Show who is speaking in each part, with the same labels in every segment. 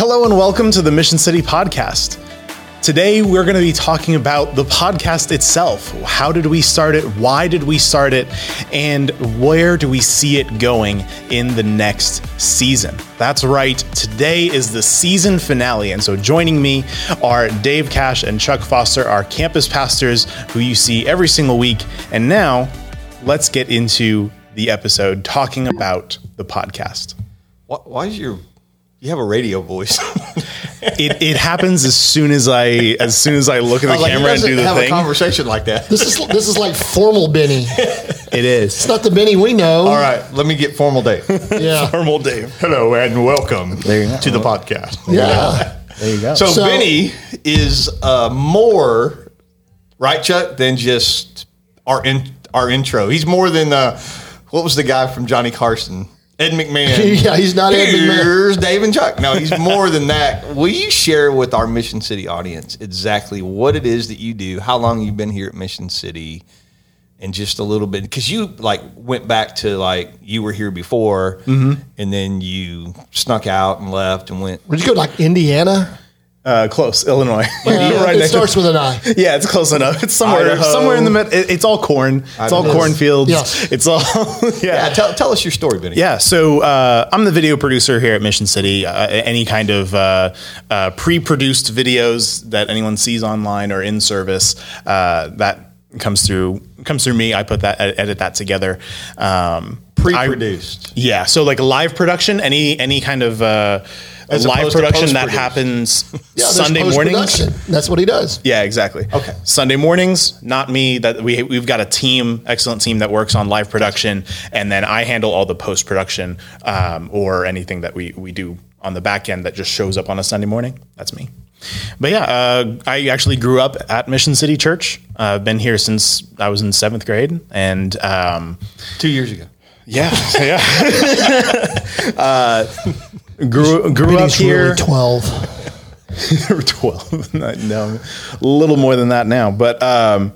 Speaker 1: Hello and welcome to the Mission City Podcast. Today we're going to be talking about the podcast itself. How did we start it? Why did we start it? And where do we see it going in the next season? That's right. Today is the season finale. And so joining me are Dave Cash and Chuck Foster, our campus pastors who you see every single week. And now let's get into the episode talking about the podcast.
Speaker 2: Why, is your you have a radio voice?
Speaker 1: It, it happens as soon as I as soon as I look at the
Speaker 2: like,
Speaker 1: camera and do the
Speaker 2: have a
Speaker 1: thing.
Speaker 2: conversation like that.
Speaker 3: This is this is like formal Benny.
Speaker 1: It is.
Speaker 3: It's not the Benny we know.
Speaker 2: All right, let me get formal, Dave.
Speaker 3: Yeah.
Speaker 1: Formal Dave.
Speaker 2: Hello and welcome
Speaker 1: There
Speaker 2: to the podcast.
Speaker 3: Yeah.
Speaker 1: There you go.
Speaker 2: So,
Speaker 3: So-
Speaker 2: Benny is uh, more right, Chuck, than just our in, our intro. He's more than uh, what was the guy from Johnny Carson? Ed McMahon.
Speaker 3: Yeah, he's not Ed McMahon.
Speaker 2: Here's Dave and Chuck. No, he's more than that. Will you share with our Mission City audience exactly what it is that you do, how long you've been here at Mission City, and just a little bit because you like went back to like you were here before,
Speaker 3: Mm-hmm.
Speaker 2: and then you snuck out and left and went.
Speaker 3: Where'd you go? Like Indiana?
Speaker 1: Uh, close, Illinois.
Speaker 3: Yeah,
Speaker 1: Right
Speaker 3: it
Speaker 1: next-
Speaker 3: starts with an I.
Speaker 1: Yeah, it's close enough. It's somewhere
Speaker 2: Idaho.
Speaker 1: somewhere in the middle. It, it's all corn. It's all cornfields.
Speaker 3: Yeah.
Speaker 1: It's all
Speaker 2: Yeah,
Speaker 1: yeah.
Speaker 2: tell, tell us your story, Benny.
Speaker 1: Yeah, so uh, I'm the video producer here at Mission City. Uh, any kind of uh, uh, pre-produced videos that anyone sees online or in service uh, that comes through comes through me. I put that edit that together. Um,
Speaker 2: Pre-produced.
Speaker 1: I- yeah, so like live production, any any kind of
Speaker 2: As
Speaker 1: live production that happens
Speaker 3: Yeah,
Speaker 1: Sunday mornings.
Speaker 3: post-production. That's what he does.
Speaker 1: Yeah, exactly.
Speaker 2: Okay.
Speaker 1: Sunday mornings, not me. That we we've got a team, excellent team that works on live production, and then I handle all the post production um, or anything that we we do on the back end that just shows up on a Sunday morning. That's me. But yeah, uh, I actually grew up at Mission City Church. Uh, I've been here since I was in seventh grade, and um,
Speaker 2: Two years ago.
Speaker 1: yeah, yeah. uh, grew grew up here.
Speaker 3: really 12.
Speaker 1: or 12 no a little more than that now but um,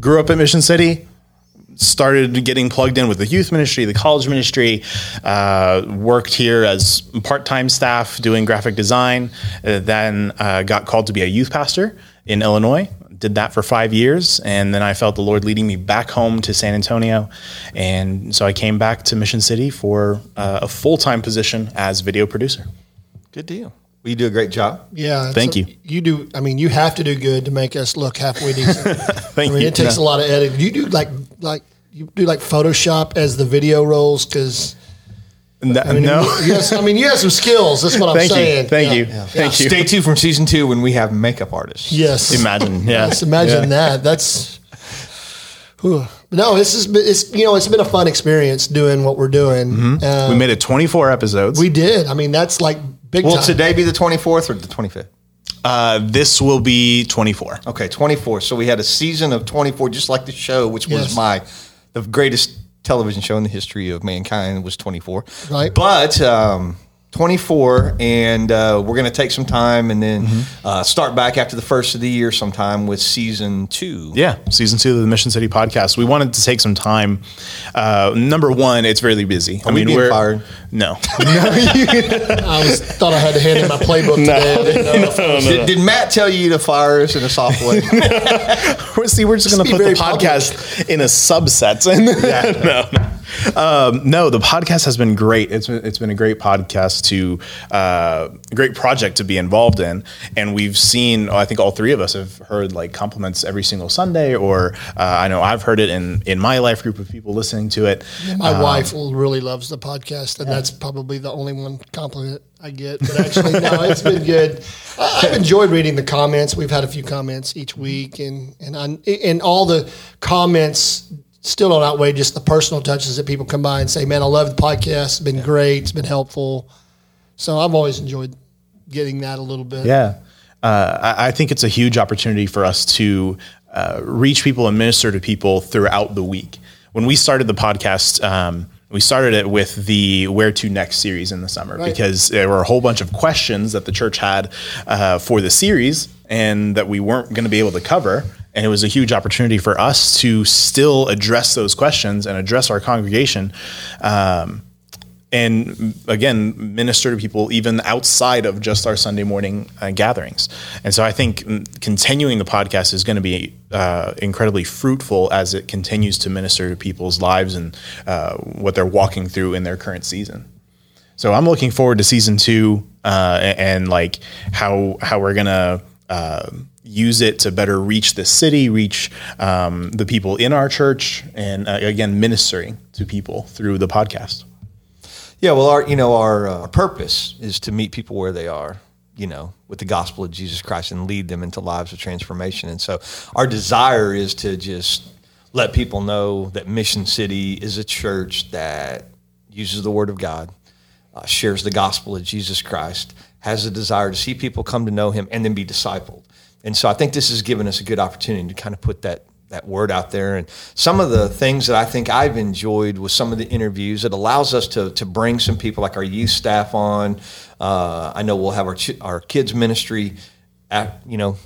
Speaker 1: grew up in mission city started getting plugged in with the youth ministry the college ministry uh, worked here as part-time staff doing graphic design uh, then uh, got called to be a youth pastor in illinois did that for five years and then i felt the lord leading me back home to san antonio and so i came back to mission city for uh, a full-time position as video producer
Speaker 2: Good deal. Well, you do a great job.
Speaker 3: Yeah.
Speaker 1: Thank
Speaker 3: so
Speaker 1: you.
Speaker 3: You do. I mean, you have to do good to make us look halfway decent.
Speaker 1: Thank
Speaker 3: I mean,
Speaker 1: you.
Speaker 3: it takes
Speaker 1: No.
Speaker 3: a lot of editing. You do like like you do like Photoshop as the video rolls because.
Speaker 1: No,
Speaker 3: I mean,
Speaker 1: no.
Speaker 3: yes, I mean you have some skills. That's what I'm
Speaker 1: Thank
Speaker 3: saying.
Speaker 1: you. Thank
Speaker 3: Yeah.
Speaker 1: you.
Speaker 3: Yeah.
Speaker 1: Thank you.
Speaker 2: Stay tuned from season two when we have makeup artists.
Speaker 3: Yes.
Speaker 1: Imagine. Yeah.
Speaker 3: Just imagine
Speaker 1: Yeah.
Speaker 3: that. That's Whew. no. This has been. It's you know it's been a fun experience doing what we're doing.
Speaker 1: Mm-hmm. We made it 24 episodes.
Speaker 3: we did. I mean that's like big
Speaker 2: Will
Speaker 3: time.
Speaker 2: today be the 24th or the 25th?
Speaker 1: uh, this will be 24.
Speaker 2: Okay, 24. So we had a season of 24, just like the show, which was my the greatest television show in the history of mankind was 24.
Speaker 3: Right.
Speaker 2: But um, 24, and uh, we're going to take some time and then
Speaker 1: Mm-hmm.
Speaker 2: uh, start back after the first of the year sometime with season two.
Speaker 1: Yeah, season two of the Mission City podcast. We wanted to take some time. Uh, number one, it's really busy. I mean,
Speaker 2: we are fired?
Speaker 1: No,
Speaker 3: I was thought I had to hand in my playbook today. I didn't know if
Speaker 2: Did, did Matt tell you to fire us in a soft way?
Speaker 1: We're- see, we're just going to put the
Speaker 3: very public.
Speaker 1: podcast in a subset. And no, no. Um, no, the podcast has been great. It's been, it's been a great podcast to uh, a great project to be involved in, and we've seen. I think all three of us have heard like compliments every single Sunday, or uh, I know I've heard it in in my life group of people listening to it.
Speaker 3: My wife really loves the podcast, and that's probably the only one compliment I get. But actually, no, it's been good. I- I've enjoyed reading the comments. We've had a few comments each week, and and I, and all the comments still don't outweigh just the personal touches that people come by and say, "Man, I love the podcast. It's been great. It's been helpful." So I've always enjoyed getting that a little bit.
Speaker 1: Yeah. Uh, I, I think it's a huge opportunity for us to uh, reach people and minister to people throughout the week. When we started the podcast, um, we started it with the Where to Next series in the summer
Speaker 3: Right.
Speaker 1: because there were a whole bunch of questions that the church had uh, for the series and that we weren't going to be able to cover. And it was a huge opportunity for us to still address those questions and address our congregation. Um, and again minister to people even outside of just our Sunday morning uh, gatherings. And so I think mm, continuing the podcast is going to be uh, incredibly fruitful as it continues to minister to people's lives and uh, what they're walking through in their current season. So I'm looking forward to season two uh, and, and like how how we're gonna uh, use it to better reach the city, reach um, the people in our church, and uh, again ministering to people through the podcast.
Speaker 2: Yeah, well, our you know our uh, purpose is to meet people where they are, you know, with the gospel of Jesus Christ and lead them into lives of transformation. And so, our desire is to just let people know that Mission City is a church that uses the Word of God, uh, shares the gospel of Jesus Christ, has a desire to see people come to know Him and then be discipled. And so, I think this has given us a good opportunity to kind of put that that word out there. And some of the things that I think I've enjoyed with some of the interviews, it allows us to to bring some people like our youth staff on. Uh, I know we'll have our ch- our kids ministry, at, you know,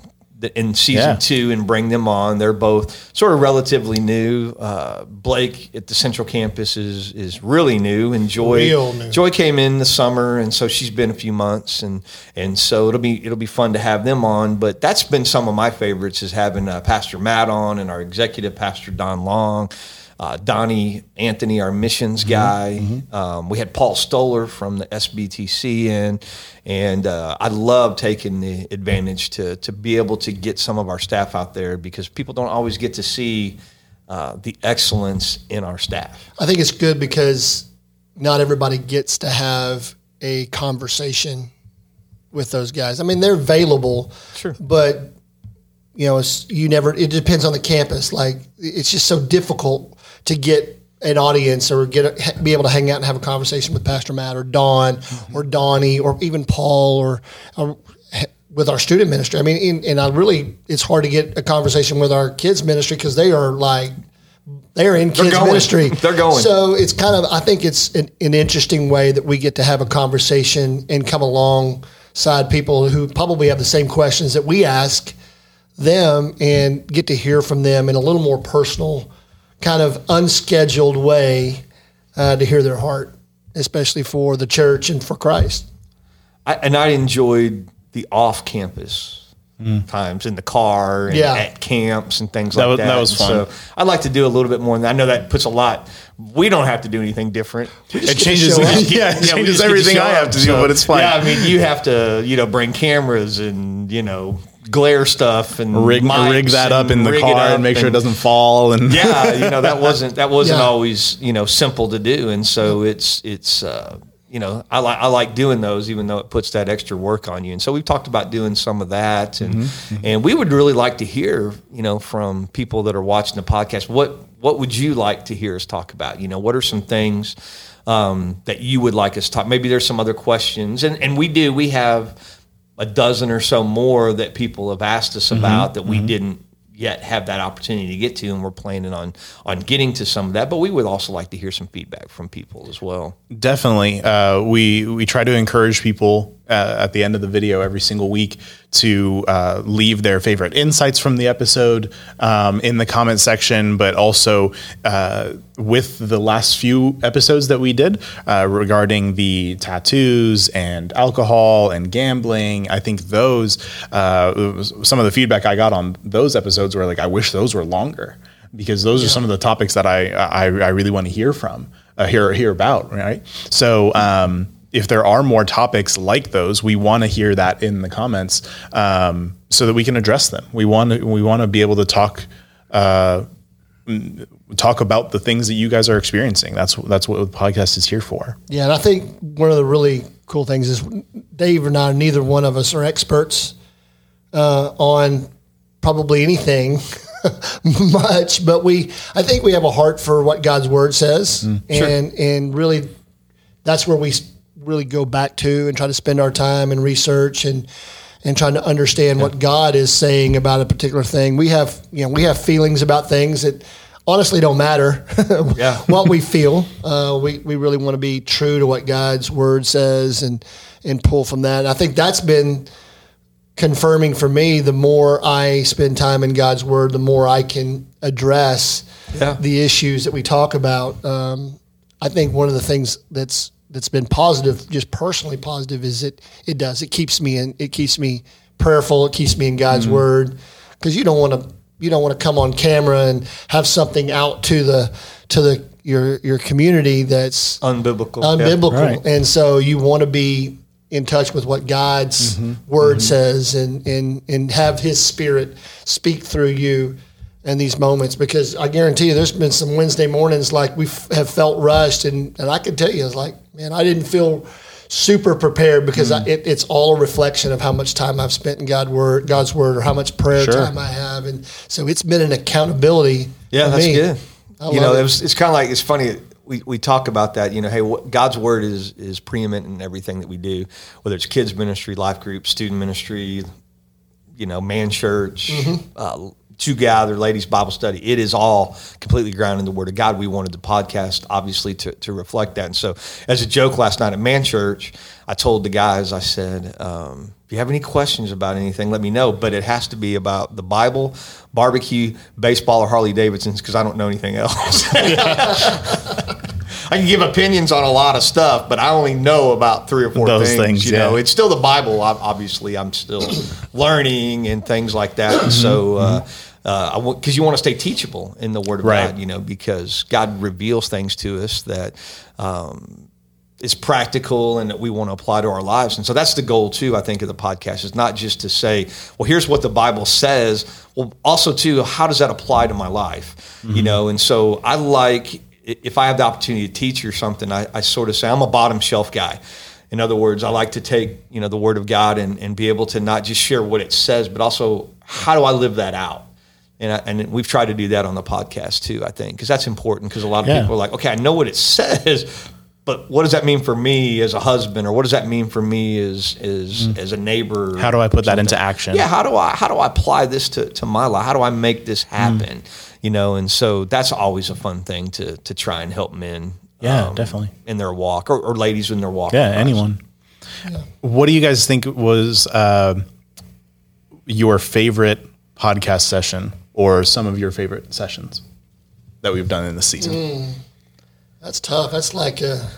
Speaker 2: in season
Speaker 1: Yeah.
Speaker 2: two and bring them on. They're both sort of relatively new. Uh, Blake at the Central Campus is is really new, and Joy
Speaker 3: new.
Speaker 2: Joy came in the summer, and so she's been a few months, and and so it'll be it'll be fun to have them on. But that's been some of my favorites is having uh, Pastor Matt on and our executive pastor Don Long, uh, Donnie Anthony, our missions guy. Um, we had Paul Stoller from the SBTC in, and uh, I love taking the advantage to to be able to get some of our staff out there because people don't always get to see. Uh, the excellence in our staff.
Speaker 3: I think it's good because not everybody gets to have a conversation with those guys. I mean, they're available,
Speaker 2: Sure.
Speaker 3: but you know, it's, you never. It depends on the campus. Like, it's just so difficult to get an audience or get a, be able to hang out and have a conversation with Pastor Matt or Don mm-hmm. or Donnie or even Paul or. or with our student ministry, I mean, and, and I really, it's hard to get a conversation with our kids ministry because they are like, they're in kids
Speaker 2: going.
Speaker 3: ministry.
Speaker 2: They're going.
Speaker 3: So it's kind of, I think it's an, an interesting way that we get to have a conversation and come alongside people who probably have the same questions that we ask them and get to hear from them in a little more personal, kind of unscheduled way uh, to hear their heart, especially for the church and for Christ.
Speaker 2: I, and I enjoyed the off-campus times in the car and
Speaker 3: Yeah.
Speaker 2: at camps and things
Speaker 1: That
Speaker 2: like
Speaker 1: was-
Speaker 2: that.
Speaker 1: that was fun.
Speaker 2: So I'd like to do a little bit more. I know that puts a lot. We don't have to do anything different.
Speaker 1: It changes,
Speaker 3: show up.
Speaker 1: yeah, it
Speaker 2: we
Speaker 1: changes
Speaker 2: just get to
Speaker 1: everything I have to do,
Speaker 2: So,
Speaker 1: but it's fine.
Speaker 2: Yeah, I mean, you have to, you know, bring cameras and you know, glare stuff and
Speaker 1: rig
Speaker 2: mics
Speaker 1: rig that up in the
Speaker 2: rig
Speaker 1: car and make sure it doesn't fall. And
Speaker 2: yeah, you know that wasn't that wasn't
Speaker 3: Yeah.
Speaker 2: always you know simple to do, and so it's it's uh, you know I like I like doing those even though it puts that extra work on you, and so we've talked about doing some of that, and and we would really like to hear you know from people that are watching the podcast what what would you like to hear us talk about? You know, what are some things um, that you would like us to talk? Maybe there's some other questions, and and we do we have a dozen or so more that people have asked us about that we didn't yet have that opportunity to get to, and we're planning on on getting to some of that. But we would also like to hear some feedback from people as well.
Speaker 1: Definitely. Uh, we we try to encourage people uh, at the end of the video every single week to uh, leave their favorite insights from the episode um, in the comment section, but also uh, with the last few episodes that we did uh, regarding the tattoos and alcohol and gambling. I think those uh, some of the feedback I got on those episodes were like, I wish those were longer because those are some of the topics that I I, I really want to hear from, uh, hear hear about, right? So. Um, if there are more topics like those, we want to hear that in the comments um, so that we can address them. We want to we want to be able to talk uh, talk about the things that you guys are experiencing. That's that's what the podcast is here for.
Speaker 3: Yeah, and I think one of the really cool things is Dave and I, neither one of us are experts uh, on probably anything much, but we, I think we have a heart for what God's word says, and and really, that's where we really go back to and try to spend our time and research and and trying to understand what God is saying about a particular thing. We have, you know, we have feelings about things that honestly don't matter.
Speaker 2: Yeah.
Speaker 3: what we feel. Uh, we we really want to be true to what God's word says and and pull from that. And I think that's been confirming for me. The more I spend time in God's word, the more I can address
Speaker 2: Yeah.
Speaker 3: the issues that we talk about. Um, I think one of the things that's that's been positive, just personally positive, is it it does it keeps me in it keeps me prayerful. It keeps me in God's
Speaker 1: Mm-hmm.
Speaker 3: word because you don't want to you don't want to come on camera and have something out to the to the your your community that's
Speaker 2: Unbiblical. Yeah.
Speaker 3: unbiblical,
Speaker 1: Right.
Speaker 3: and so you want to be in touch with what God's
Speaker 1: Mm-hmm.
Speaker 3: word says, and and and have His Spirit speak through you in these moments. Because I guarantee you, there's been some Wednesday mornings like we f- have felt rushed, and and I can tell you, it's like, man, I didn't feel super prepared because
Speaker 1: Mm.
Speaker 3: I, it, it's all a reflection of how much time I've spent in God word, God's word, or how much prayer
Speaker 1: Sure.
Speaker 3: time I have, and so it's been an accountability.
Speaker 2: Yeah, that's
Speaker 3: me.
Speaker 2: good.
Speaker 3: I
Speaker 2: you know,
Speaker 3: it.
Speaker 2: it was, it's kind of like it's funny. We, we talk about that. You know, hey, what, God's word is is preeminent in everything that we do, whether it's kids ministry, life group, student ministry, you know, man church,
Speaker 3: Mm-hmm.
Speaker 2: uh, to gather, ladies Bible study. It is all completely grounded in the Word of God. We wanted the podcast, obviously, to, to reflect that. And so, as a joke last night at Man Church, I told the guys, I said, um, if you have any questions about anything, let me know. But it has to be about the Bible, barbecue, baseball, or Harley Davidsons, because I don't know anything else. I can give opinions on a lot of stuff, but I only know about three or four
Speaker 1: Those
Speaker 2: things.
Speaker 1: things,
Speaker 2: you know, it's still the Bible. Obviously, I'm still learning and things like that. And so, uh, uh, because you want to stay teachable in the Word of
Speaker 1: Right.
Speaker 2: God, you know, because God reveals things to us that um, is practical and that we want to apply to our lives. And so that's the goal too. I think of the podcast is not just to say, well, here's what the Bible says. Well, also too, how does that apply to my life? You know, and so I like if I have the opportunity to teach or something, I, I sort of say I'm a bottom shelf guy. In other words, I like to take you know the Word of God and, and be able to not just share what it says, but also how do I live that out. And, I, and we've tried to do that on the podcast too, I think, because that's important. Because a lot of
Speaker 1: Yeah.
Speaker 2: people are like, okay, I know what it says, but what does that mean for me as a husband, or what does that mean for me as as as a neighbor?
Speaker 1: Mm. How do I put that into action?
Speaker 2: Yeah, how do I how do I apply this to, to my life? How do I make this happen? You know, and so that's always a fun thing to to try and help men.
Speaker 1: Yeah, definitely.
Speaker 2: in their walk, or, or ladies in their walk.
Speaker 1: Yeah,
Speaker 2: with Christ.
Speaker 1: anyone. What do you guys think was uh, your favorite podcast session or some of your favorite sessions that we've done in this season? Mm.
Speaker 3: That's tough. That's like a,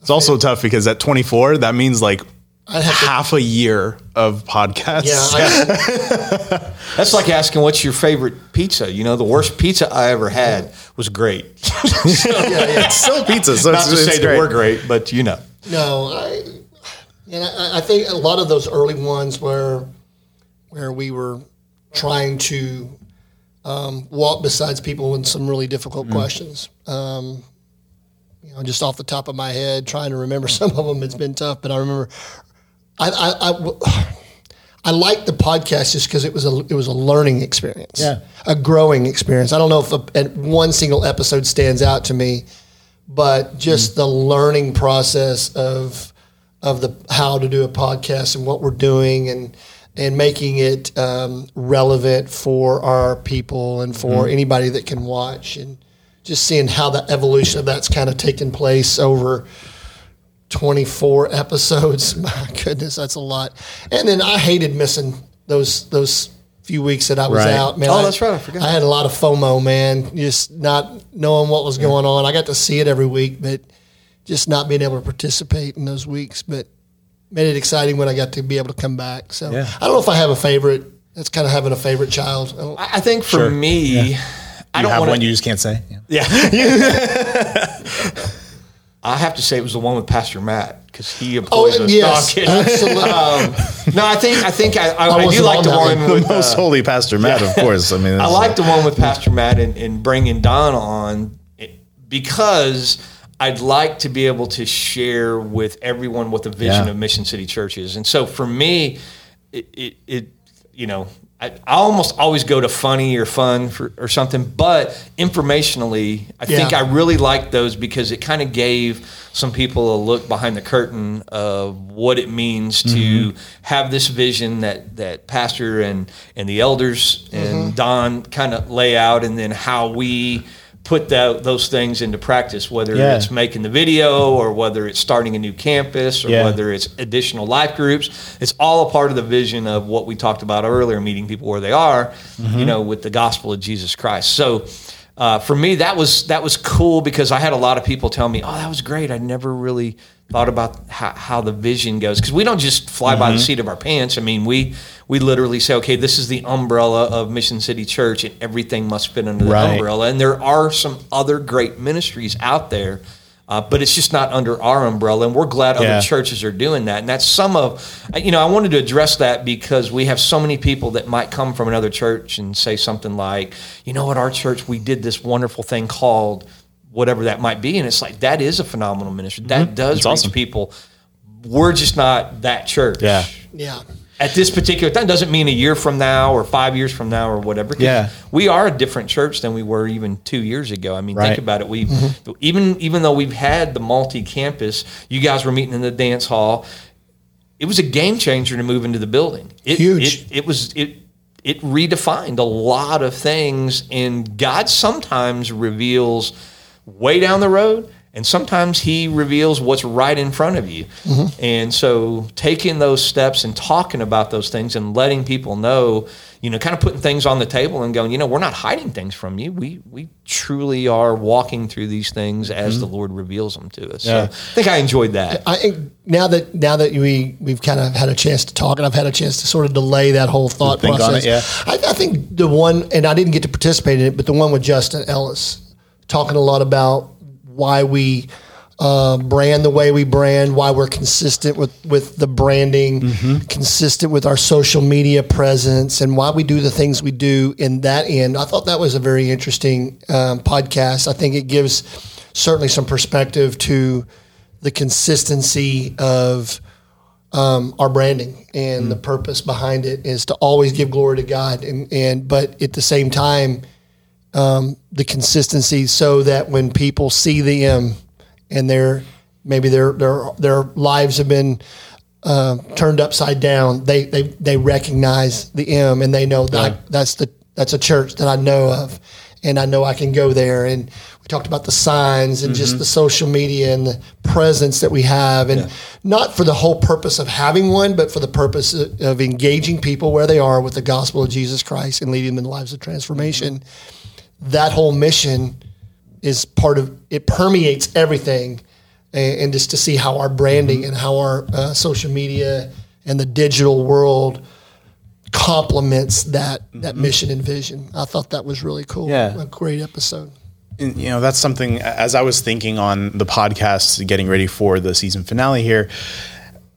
Speaker 1: It's also tough because at 24, that means like
Speaker 3: I'd to
Speaker 1: half a year of podcasts.
Speaker 3: Yeah, I,
Speaker 2: That's like asking what's your favorite pizza. You know, the worst pizza I ever had was great.
Speaker 3: yeah, yeah.
Speaker 1: it's still pizza, so
Speaker 2: Not
Speaker 1: it's,
Speaker 2: to
Speaker 1: it's
Speaker 2: say
Speaker 1: great.
Speaker 2: that we're great, but you know.
Speaker 3: No, I and I, I think a lot of those early ones where where we were trying to um, walk besides people in some really difficult questions. Um, you know, just off the top of my head, trying to remember some of them, it's been tough. But I remember, I I, I, I liked the podcast just because it was a it was a learning experience,
Speaker 1: Yeah.
Speaker 3: a growing experience. I don't know if a, one single episode stands out to me, but just the learning process of of the how to do a podcast and what we're doing and and making it um, relevant for our people and for anybody that can watch and just seeing how the evolution of that's kind of taken place over 24 episodes. My goodness that's a lot. And then i hated missing those those few weeks that i was
Speaker 1: Right.
Speaker 3: out man.
Speaker 2: Oh,
Speaker 3: I-
Speaker 2: that's right, I forgot.
Speaker 3: i had a lot of fomo man just not knowing what was going on. I got to see it every week but just not being able to participate in those weeks. But made it exciting when i got to be able to come back so
Speaker 1: Yeah.
Speaker 3: i don't know if i have a favorite that's kind of having a favorite child I
Speaker 2: I I think for
Speaker 1: Sure.
Speaker 2: me, I
Speaker 1: You
Speaker 2: don't
Speaker 1: have
Speaker 2: want
Speaker 1: one you just can't say. Yeah.
Speaker 2: Yeah. I have to say it was the one with Pastor Matt because he employs
Speaker 3: oh
Speaker 2: us.
Speaker 3: yes
Speaker 2: No,
Speaker 3: absolutely
Speaker 2: Um, no, I think I think I, I, I, do like the one
Speaker 3: one.
Speaker 2: with
Speaker 1: The most holy Pastor Matt, of course. I mean,
Speaker 2: I like the one with Pastor Matt and, and bringing Don on it- because I'd like to be able to share with everyone what the vision
Speaker 1: Yeah.
Speaker 2: of Mission City Church is. And so for me, it, it, it you know, I, I almost always go to funny or fun for, or something, but informationally, I think I really like those because it kind of gave some people a look behind the curtain of what it means to mm-hmm. have this vision that that pastor and and the elders and mm-hmm. Don kind of lay out, and then how we put that, those things into practice, whether
Speaker 1: Yeah.
Speaker 2: it's making the video or whether it's starting a new campus or
Speaker 1: Yeah.
Speaker 2: whether it's additional life groups. It's all a part of the vision of what we talked about earlier, meeting people where they are,
Speaker 1: Mm-hmm.
Speaker 2: you know, with the gospel of Jesus Christ. So uh, for me, that was that was cool because I had a lot of people tell me, "Oh, that was great. I never really thought about how, how the vision goes." Because we don't just fly by the
Speaker 1: Mm-hmm.
Speaker 2: seat of our pants. I mean, we we literally say, "Okay, this is the umbrella of Mission City Church, and everything must fit under the umbrella." And there are some other great ministries out there. Uh, but it's just not under our umbrella, and we're glad
Speaker 1: Yeah.
Speaker 2: other churches are doing that. And that's some of, you know, I wanted to address that because we have so many people that might come from another church and say something like, you know what, our church, we did this wonderful thing called whatever that might be. And it's like, that is a phenomenal ministry. That mm-hmm. does
Speaker 1: It's
Speaker 2: reach
Speaker 1: awesome.
Speaker 2: people. We're just not that church.
Speaker 1: Yeah.
Speaker 3: Yeah.
Speaker 2: At this particular time doesn't mean a year from now or five years from now or whatever.
Speaker 1: Yeah.
Speaker 2: we are a different church than we were even two years ago. I mean,
Speaker 1: Right.
Speaker 2: think about it. We mm-hmm. even even though we've had the multi-campus, you guys were meeting in the dance hall. It was a game changer to move into the building. It,
Speaker 3: Huge.
Speaker 2: It, it was it it redefined a lot of things, and God sometimes reveals way down the road. And sometimes he reveals what's right in front of you. Mm-hmm. And so taking those steps and talking about those things and letting people know, you know, kind of putting things on the table and going, you know, we're not hiding things from you. We we truly are walking through these things as mm-hmm. the Lord reveals them to us.
Speaker 1: Yeah.
Speaker 2: So I think I enjoyed that.
Speaker 3: I think now that now that we we've kind of had a chance to talk, and I've had a chance to sort of delay that whole thought
Speaker 1: Think on
Speaker 3: process.
Speaker 1: it, yeah.
Speaker 3: I, I think the one, and I didn't get to participate in it, but the one with Justin Ellis, talking a lot about why we uh, brand the way we brand, why we're consistent with with the branding,
Speaker 1: Mm-hmm.
Speaker 3: consistent with our social media presence, and why we do the things we do in that end. I thought that was a very interesting um, podcast. I think it gives certainly some perspective to the consistency of um, our branding and the purpose behind it is to always give glory to God and and but at the same time um, the consistency so that when people see the M and their maybe their their their lives have been uh, turned upside down they they they recognize the M and they know that that's the that's a church that I know of and I know I can go there. And we talked about the signs and just the social media and the presence that we have. And not for the whole purpose of having one but for the purpose of, of engaging people where they are with the gospel of Jesus Christ and leading them in lives of transformation that whole mission is part of it permeates everything and, and just to see how our branding and how our uh, social media and the digital world complements that that mission and vision. I thought that was really cool.
Speaker 1: Yeah.
Speaker 3: a great episode.
Speaker 1: And, you know that's something as i was thinking on the podcast getting ready for the season finale here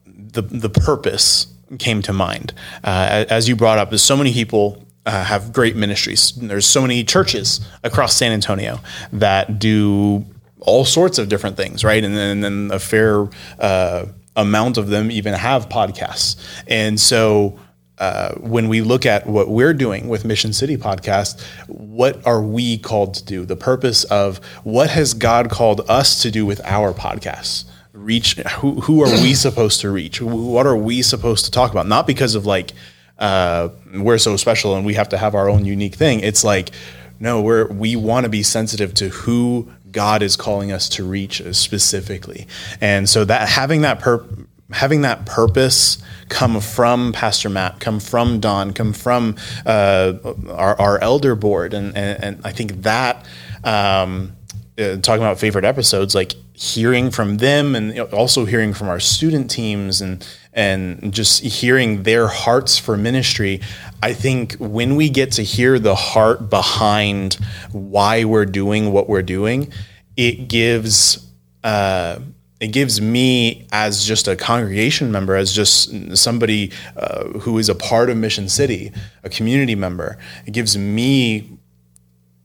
Speaker 1: the the purpose came to mind. Uh, as you brought up there's so many people uh, have great ministries there's so many churches across san antonio that do all sorts of different things right and then, and then a fair uh, amount of them even have podcasts and so uh, when we look at what we're doing with Mission City Podcast, what are we called to do? The purpose of what has God called us to do with our podcasts? Reach who? Who are we supposed to reach? What are we supposed to talk about? Not because of like uh, we're so special and we have to have our own unique thing. It's like no, we're we want to be sensitive to who God is calling us to reach specifically, and so that having that purpose having that purpose come from Pastor Matt, come from Don, come from uh, our, our elder board, and, and and I think that um, uh, talking about favorite episodes, like hearing from them, and also hearing from our student teams, and and just hearing their hearts for ministry. I think when we get to hear the heart behind why we're doing what we're doing, it gives. Uh, it gives me as just a congregation member as just somebody uh, who is a part of mission city a community member it gives me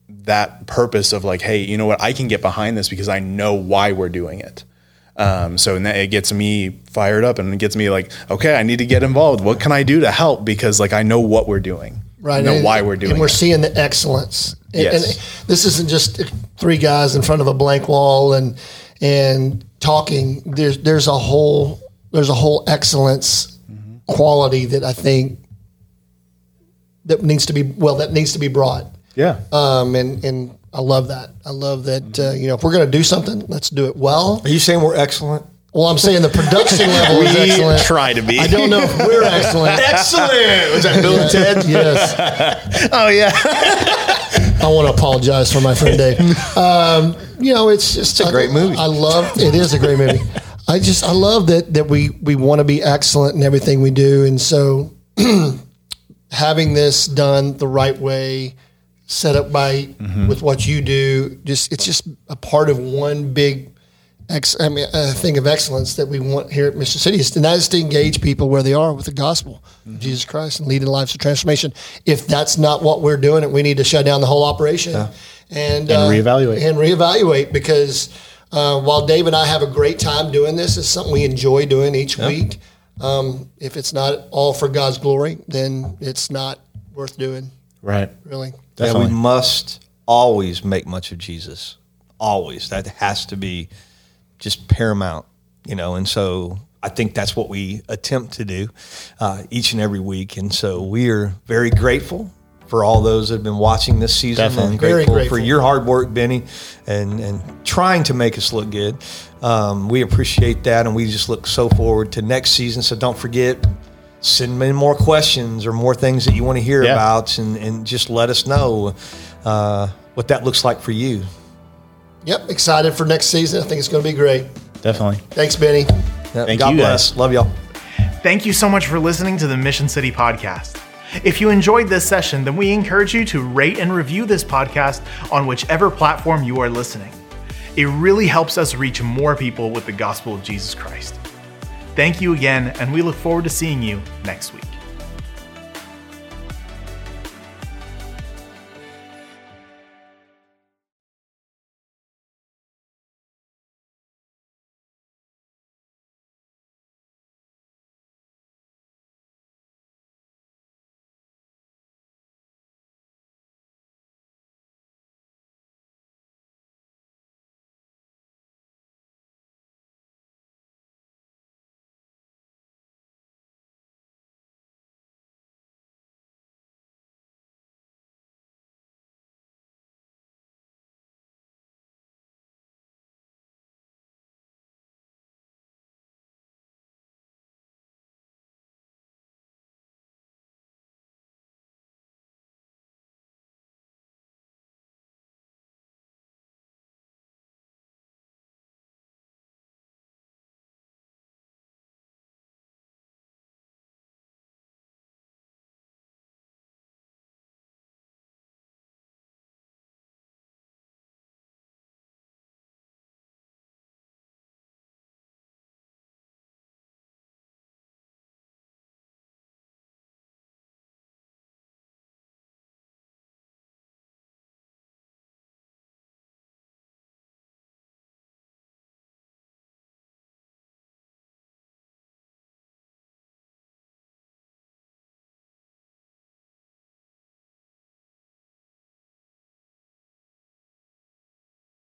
Speaker 1: that purpose of like hey you know what i can get behind this because i know why we're doing it um, so and that- it gets me fired up and it gets me like okay i need to get involved. What can i do to help? Because like i know what we're doing.
Speaker 3: Right
Speaker 1: I know
Speaker 3: and,
Speaker 1: why we're doing
Speaker 3: and we're
Speaker 1: it.
Speaker 3: seeing the excellence. And,
Speaker 1: Yes.
Speaker 3: and this isn't just three guys in front of a blank wall and and talking. There's there's a whole there's a whole excellence
Speaker 1: Mm-hmm.
Speaker 3: quality that i think that needs to be well that needs to be brought.
Speaker 1: Yeah.
Speaker 3: Um and and i love that i love that uh, you know if we're going to do something let's do it well
Speaker 2: Are you saying we're excellent?
Speaker 3: well i'm saying the production level is
Speaker 1: we
Speaker 3: excellent
Speaker 1: try to be
Speaker 3: i don't know if we're excellent
Speaker 2: Excellent. Was that Bill and Ted?
Speaker 3: yes
Speaker 1: oh yeah
Speaker 3: I want to apologize for my friend Dave. Um, you know, it's just
Speaker 2: It's a great movie.
Speaker 3: I love it. Is a great movie. I just I love that that we we want to be excellent in everything we do, and so having this done the right way, set up by with what you do, just it's just a part of one big. Ex, I mean, a thing of excellence that we want here at Mission City is, and that is to engage people where they are with the gospel of Jesus Christ and leading lives of transformation. If that's not what we're doing, we need to shut down the whole operation and, uh,
Speaker 1: reevaluate.
Speaker 3: and reevaluate because uh, while Dave and I have a great time doing this, it's something we enjoy doing each week. Um, if it's not all for God's glory, then it's not worth doing.
Speaker 1: Right.
Speaker 3: Really,
Speaker 2: Yeah,
Speaker 1: Definitely.
Speaker 2: we must always make much of Jesus. Always. That has to be just paramount, you know. And so I think that's what we attempt to do uh, each and every week. And so we are very grateful for all those that have been watching this season
Speaker 1: Definitely.
Speaker 2: and
Speaker 3: Very
Speaker 2: grateful,
Speaker 3: grateful.
Speaker 2: for your hard work, Benny, and, and trying to make us look good. Um, we appreciate that. And we just look so forward to next season. So don't forget, send me more questions or more things that you want to hear
Speaker 1: Yeah.
Speaker 2: about and, and just let us know uh, what that looks like for you.
Speaker 3: yep. Excited for next season. I think it's going to be great.
Speaker 1: Definitely.
Speaker 3: Thanks, Benny.
Speaker 2: Yeah,
Speaker 1: Thank
Speaker 2: God
Speaker 1: you,
Speaker 2: bless.
Speaker 1: guys.
Speaker 2: Love y'all.
Speaker 4: Thank you so much for listening to the Mission City podcast. If you enjoyed this session, then we encourage you to rate and review this podcast on whichever platform you are listening. It really helps us reach more people with the gospel of Jesus Christ. Thank you again, and we look forward to seeing you next week.